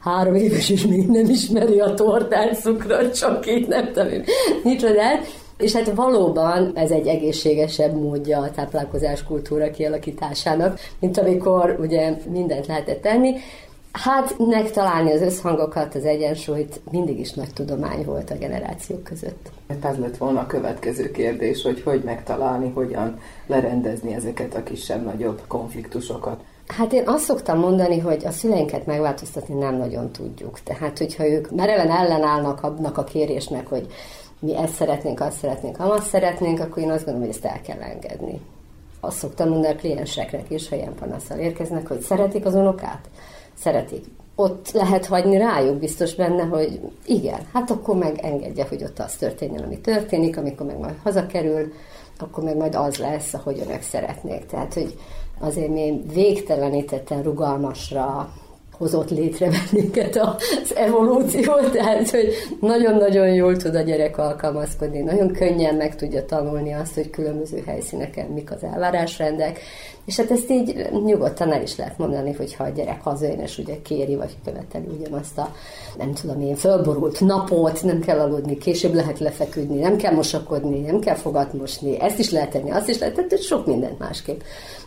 Három éves is még nem ismeri a tortát, cukrot, csak itt nem tudom, micsodát. És hát valóban ez egy egészségesebb módja a táplálkozás kultúra kialakításának, mint amikor ugye mindent lehetett tenni. Hát megtalálni az összhangokat, az egyensúlyt mindig is nagy tudomány volt a generációk között. Ez lett volna a következő kérdés, hogy hogy megtalálni, hogyan lerendezni ezeket a kisebb-nagyobb konfliktusokat. Hát én azt szoktam mondani, hogy a szüleinket megváltoztatni nem nagyon tudjuk. Tehát, hogyha ők mereven ellenállnak annak a kérésnek, hogy mi ezt szeretnénk, azt szeretnénk, azt szeretnénk, akkor én azt gondolom, hogy ezt el kell engedni. Azt szoktam mondani a klienseknek is, ha ilyen panaszsal érkeznek, hogy szeretik az unokát, szeretik. Ott lehet hagyni rájuk biztos benne, hogy igen, hát akkor meg engedje, hogy ott az történjen, ami történik, amikor meg majd hazakerül, akkor meg majd az lesz, ahogy önök szeretnék. Tehát, hogy azért mi végtelenítetten rugalmasra hozott létre bennünket az evolúció, tehát hogy nagyon-nagyon jól tud a gyerek alkalmazkodni, nagyon könnyen meg tudja tanulni azt, hogy különböző helyszíneken mik az elvárásrendek, és hát ezt így nyugodtan el is lehet mondani, hogy ha a gyerek hazajön, és ugye kéri, vagy követeli ugyanazt a, nem tudom én, fölborult napot, nem kell aludni, később lehet lefeküdni, nem kell mosakodni, nem kell fogat mosni, ezt is lehet tenni, azt is lehet tenni, sok mindent másképp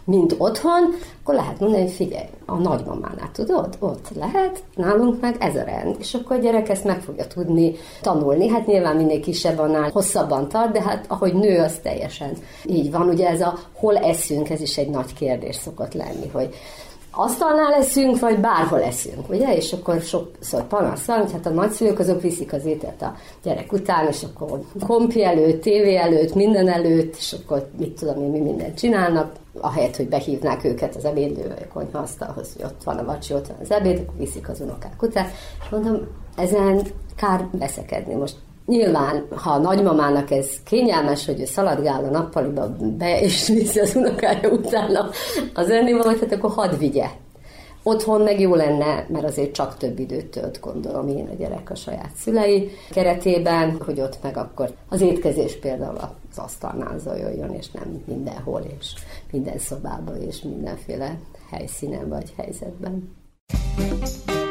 mint otthon, akkor lehet mondani, hogy figyelj, a nagymamánál tudod, ott lehet, nálunk meg ez a rend, és akkor a gyerek ezt meg fogja tudni tanulni. Hát nyilván minél kisebb annál hosszabban tart, de hát ahogy nő, az teljesen így van. Ugye ez a hol eszünk, ez is egy nagy kérdés szokott lenni, hogy asztalnál leszünk, vagy bárhol leszünk, ugye? És akkor sokszor panasz van, hogy hát a nagyszülők azok viszik az ételt a gyerek után, és akkor kompi előtt, tévé előtt, minden előtt, és akkor mit tudom én, mi mindent csinálnak, ahelyett, hogy behívnák őket az ebédlő vagy a konyhaasztalhoz, hogy ott van a vacsi, ott van az ebéd, akkor viszik az unokák után, és mondom, ezen kár veszekedni. Most Nyilván, ha a nagymamának ez kényelmes, hogy ő szaladgál a nappaliba be, és viszi az unokája utána az ennivalót, hát akkor hadd vigye. Otthon meg jó lenne, mert azért csak több időt tölt, gondolom én a gyerek a saját szülei keretében, hogy ott meg akkor az étkezés például az asztalnál zajoljon, és nem mindenhol, és minden szobában, és mindenféle helyszínen vagy helyzetben. Hullik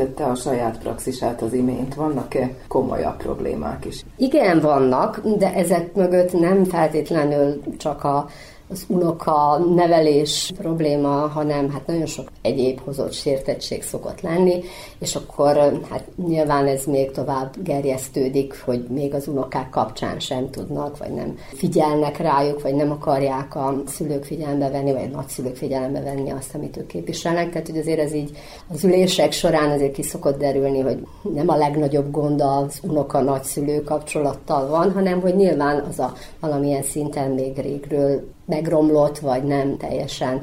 Említette a saját praxisát az imént. Vannak-e komolyabb problémák is? Igen, vannak, de ezek mögött nem feltétlenül csak a az unoka nevelés probléma, hanem hát nagyon sok egyéb hozott sértettség szokott lenni, és akkor hát nyilván ez még tovább gerjesztődik, hogy még az unokák kapcsán sem tudnak, vagy nem figyelnek rájuk, vagy nem akarják a szülők figyelembe venni, vagy a nagyszülők figyelembe venni azt, amit ők képviselnek. Tehát, hogy azért ez így az ülések során azért ki szokott derülni, hogy nem a legnagyobb gond az unoka-nagyszülő kapcsolattal van, hanem hogy nyilván az a valamilyen szinten még régről megromlott, vagy nem teljesen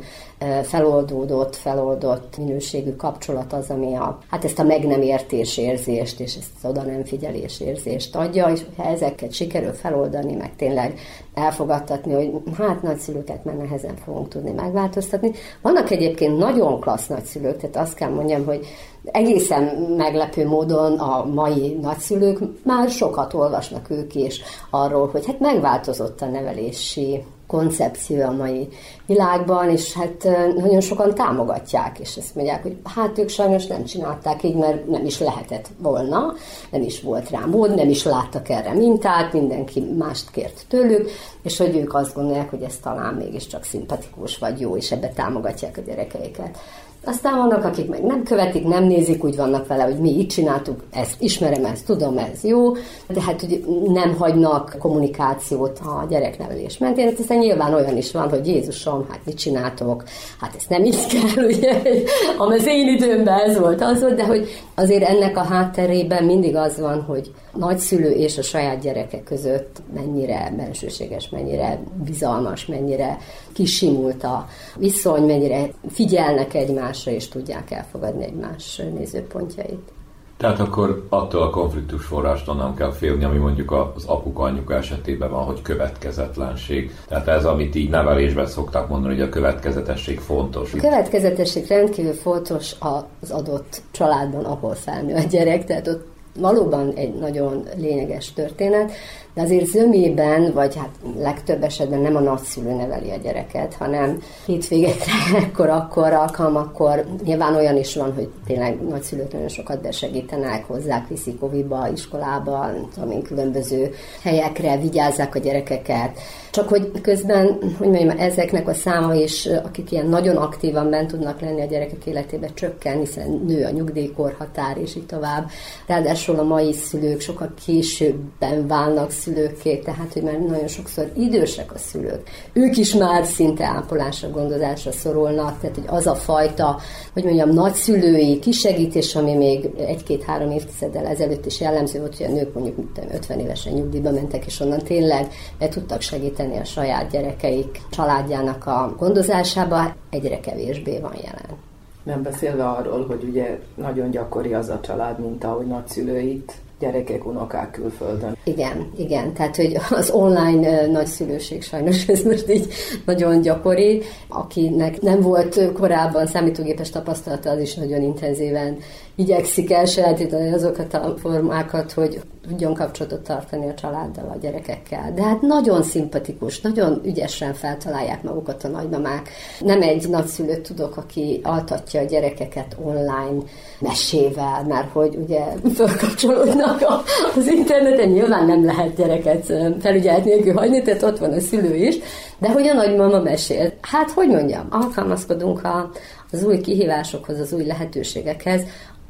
feloldódott, feloldott minőségű kapcsolat az, ami a, hát ezt a meg nem értés érzést és ezt az oda nem figyelés érzést adja, és ha ezeket sikerül feloldani, meg tényleg elfogadtatni, hogy hát nagyszülőket már nehezen fogunk tudni megváltoztatni. Vannak egyébként nagyon klassz nagyszülők, tehát azt kell mondjam, hogy egészen meglepő módon a mai nagyszülők már sokat olvasnak ők is arról, hogy hát megváltozott a nevelési koncepció a mai világban, és hát nagyon sokan támogatják, és ezt mondják, hogy hát ők sajnos nem csinálták így, mert nem is lehetett volna, nem is volt rá mód, nem is láttak erre mintát, mindenki mást kért tőlük, és hogy ők azt gondolják, hogy ez talán mégiscsak szimpatikus vagy jó, és ebbe támogatják a gyerekeiket. Aztán vannak, akik meg nem követik, nem nézik, úgy vannak vele, hogy mi így csináltuk, ezt ismerem, ezt tudom, ez jó, de hát hogy nem hagynak kommunikációt a gyereknevelés mentén. Hát aztán nyilván olyan is van, hogy Jézusom, hát mit csináltok, hát ezt nem így kell, ugye, az én időmben ez volt, az volt, de hogy azért ennek a hátterében mindig az van, hogy nagyszülő és a saját gyereke között mennyire bensőséges, mennyire bizalmas, mennyire kisimult a viszony, mennyire figyelnek egymásra, és tudják elfogadni egymás nézőpontjait. Tehát akkor attól a konfliktus forrástól nem kell félni, ami mondjuk az apuka anyuka esetében van, hogy következetlenség. Tehát ez, amit így nevelésben szoktak mondani, hogy a következetesség fontos. A következetesség rendkívül fontos az adott családban, ahol felnő a gyerek, tehát ott valóban egy nagyon lényeges történet, de azért zömében, vagy hát legtöbb esetben nem a nagyszülő neveli a gyereket, hanem hétvégekre, ekkor, akkor, alkalmakkor, nyilván olyan is van, hogy tényleg nagyszülők nagyon sokat besegítenek, hozzák, viszik oviba, iskolába, tudom különböző helyekre, vigyázzák a gyerekeket, csak hogy közben, hogy mondjam, ezeknek a száma is, akik ilyen nagyon aktívan bent tudnak lenni a gyerekek életébe csökken, hiszen nő a nyugdíjkorhatár, és így tovább. Ráadásul a mai szülők sokkal későbben válnak szülőké, tehát hogy már nagyon sokszor idősek a szülők. Ők is már szinte ápolásra, gondozásra szorulnak, tehát hogy az a fajta, hogy mondjam, nagyszülői kisegítés, ami még egy-két-három évtizeddel ezelőtt is jellemző volt, hogy a nők mondjuk 50 évesen nyugdíjba mentek, és onnan tényleg be tudtak segíteni a saját gyerekeik családjának a gondozásába, egyre kevésbé van jelen. Nem beszélve arról, hogy ugye nagyon gyakori az a család, mint ahogy nagyszülőit gyerekek, unokák külföldön. Igen, igen. Tehát, hogy az online nagyszülőség sajnos ez most így nagyon gyakori. Akinek nem volt korábban számítógépes tapasztalata, az is nagyon intenzíven igyekszik elsajátítani azokat a formákat, hogy tudjon kapcsolatot tartani a családdal, a gyerekekkel. De hát nagyon szimpatikus, nagyon ügyesen feltalálják magukat a nagymamák. Nem egy nagyszülőt tudok, aki altatja a gyerekeket online mesével, mert hogy ugye fölkapcsolódnak az interneten, nyilván nem lehet gyereket felügyelet nélkül hagyni, tehát ott van a szülő is, de hogy a nagymama mesél. Hát, hogy mondjam, alkalmazkodunk a, az új kihívásokhoz, az új lehetőségekhez,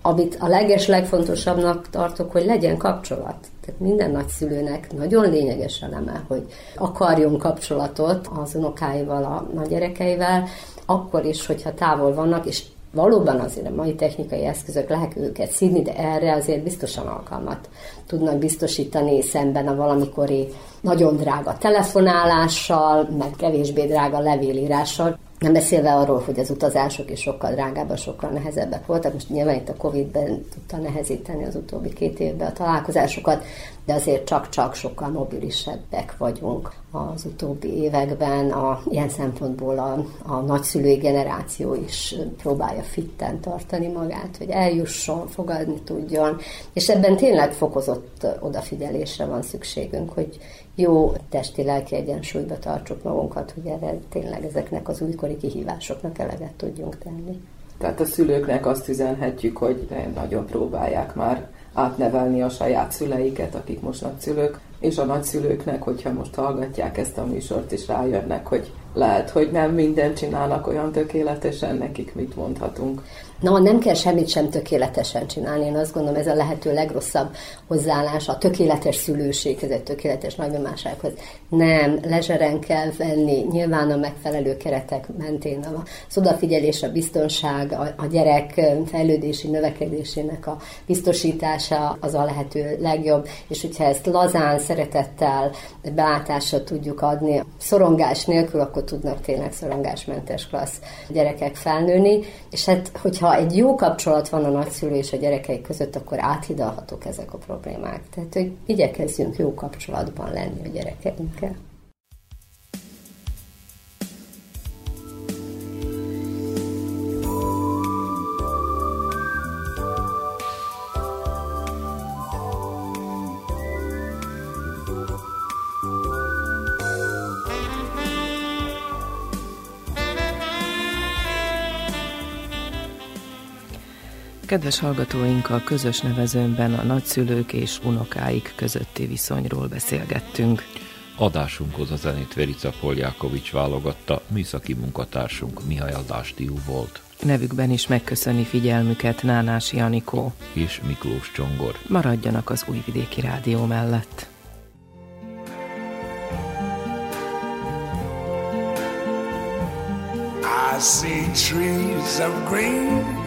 amit a leges legfontosabbnak tartok, hogy legyen kapcsolat. Tehát minden nagyszülőnek nagyon lényeges eleme, hogy akarjon kapcsolatot az unokáival, a nagygyerekeivel, akkor is, hogyha távol vannak, és valóban azért a mai technikai eszközök lehet őket szídni, de erre azért biztosan alkalmat tudnak biztosítani szemben a valamikori nagyon drága telefonálással, meg kevésbé drága levélírással. Nem beszélve arról, hogy az utazások is sokkal drágábbak, sokkal nehezebbek voltak. Most nyilván itt a Covid-ben tudta nehezíteni az utóbbi két évben a találkozásokat, de azért csak-csak sokkal mobilisebbek vagyunk az utóbbi években. A, ilyen szempontból a, a nagyszülői generáció is próbálja fitten tartani magát, hogy eljusson, fogadni tudjon, és ebben tényleg fokozott odafigyelésre van szükségünk, hogy jó testi-lelki egyensúlyba tartsuk magunkat, hogy erre tényleg ezeknek az újkori kihívásoknak eleget tudjunk tenni. Tehát a szülőknek azt üzenhetjük, hogy nagyon próbálják már átnevelni a saját szüleiket, akik most nagyszülők, és a nagyszülőknek, hogyha most hallgatják ezt a műsort, és rájönnek, hogy lehet, hogy nem mindent csinálnak olyan tökéletesen, nekik mit mondhatunk. Na, nem kell semmit sem tökéletesen csinálni. Én azt gondolom, ez a lehető legrosszabb hozzáállás, a tökéletes szülőség, ez egy tökéletes nagymamássághoz. Nem, lezseren kell venni, nyilván a megfelelő keretek mentén az odafigyelés, a biztonság, a, a gyerek fejlődési, növekedésének a biztosítása az a lehető legjobb, és hogyha ezt lazán, szeretettel, beállásra tudjuk adni, szorongás nélkül, akkor tudnak tényleg szorongásmentes klassz gyerekek felnőni, és hát, hogyha ha egy jó kapcsolat van a nagyszülő és a gyerekei között, akkor áthidalhatók ezek a problémák. Tehát, hogy igyekezzünk jó kapcsolatban lenni a gyerekeinkkel. Kedves hallgatóink, a közös nevezőnben a nagyszülők és unokáik közötti viszonyról beszélgettünk. Adásunkhoz a zenét Verica Poljákovics válogatta, műszaki munkatársunk Mihály Adásdiú volt. Nevükben is megköszöni figyelmüket Nánás Janikó és Miklós Csongor. Maradjanak az Újvidéki Rádió mellett. I see trees of green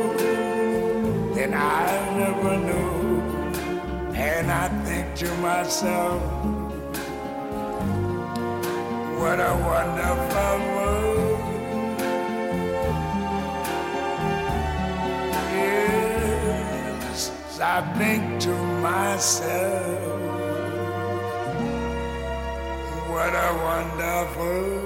to myself, what a wonderful world. Yes, I think to myself, what a wonderful